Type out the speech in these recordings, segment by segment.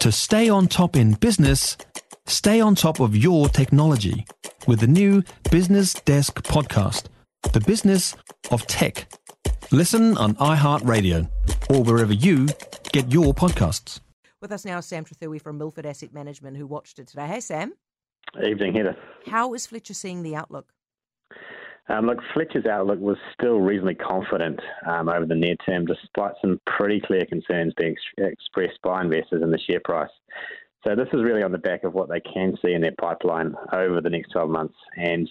To stay on top in business, stay on top of your technology with the new Business Desk podcast, The Business of Tech. Listen on iHeartRadio or wherever you get your podcasts. With us now, Sam Trethewey from Milford Asset Management, who watched it today. Hey, Sam. Evening, Heather. How is Fletcher seeing the outlook? Um, look, Fletcher's outlook was still reasonably confident um, over the near term, despite some pretty clear concerns being ex- expressed by investors in the share price. So this is really on the back of what they can see in their pipeline over the next 12 months. And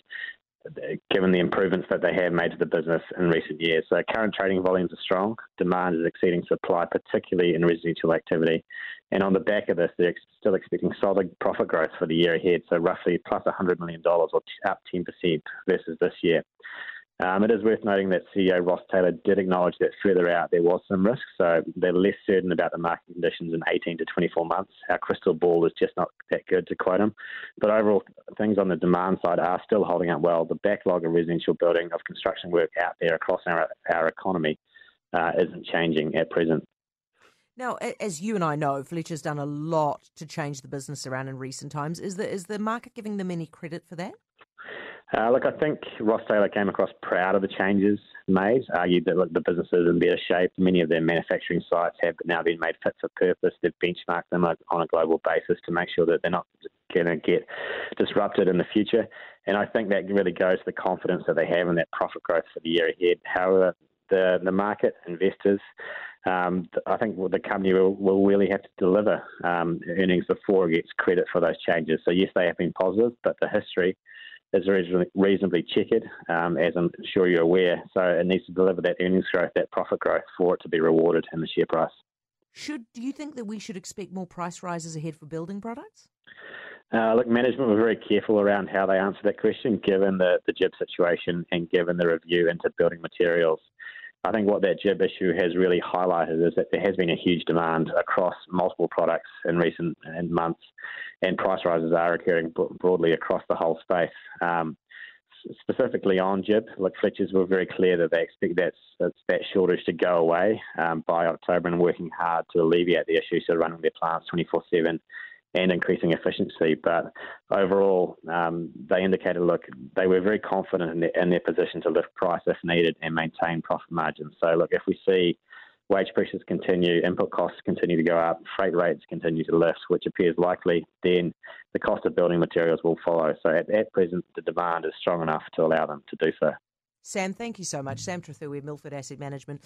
given the improvements that they have made to the business in recent years. So current trading volumes are strong. Demand is exceeding supply, particularly in residential activity. And on the back of this, they're still expecting solid profit growth for the year ahead, so roughly plus $100 million or up 10% versus this year. Um, it is worth noting that CEO Ross Taylor did acknowledge that further out there was some risk, so they're less certain about the market conditions in 18 to 24 months. Our crystal ball is just not that good, to quote him. But overall, things on the demand side are still holding up well. The backlog of residential building of construction work out there across our, our economy uh, isn't changing at present. Now, as you and I know, Fletcher's done a lot to change the business around in recent times. Is the is the market giving them any credit for that? Uh, look, I think Ross Taylor came across proud of the changes made, argued that look, the business is in better shape. Many of their manufacturing sites have now been made fit for purpose. They've benchmarked them on a global basis to make sure that they're not going to get disrupted in the future. And I think that really goes to the confidence that they have in that profit growth for the year ahead. However, the, the market, investors, um, I think the company will, will, really have to deliver um, earnings before it gets credit for those changes. So, yes, they have been positive, but the history is reasonably checkered, um, as I'm sure you're aware. So it needs to deliver that earnings growth, that profit growth, for it to be rewarded in the share price. Should do you think that we should expect more price rises ahead for building products? Uh, look, management were very careful around how they answered that question, given the, the GIB situation and given the review into building materials. I think what that GIB issue has really highlighted is that there has been a huge demand across multiple products in recent months, and price rises are occurring broadly across the whole space. Um, specifically on GIB, like Fletcher's were very clear that they expect that, that shortage to go away um, by October and working hard to alleviate the issue, so running their plants 24 7 and increasing efficiency. But overall, um, they indicated, look, they were very confident in their, in their position to lift price if needed and maintain profit margins. So, look, if we see wage pressures continue, input costs continue to go up, freight rates continue to lift, which appears likely, then the cost of building materials will follow. So at, at present, the demand is strong enough to allow them to do so. Sam, thank you so much. Sam Trethewey, Milford Asset Management.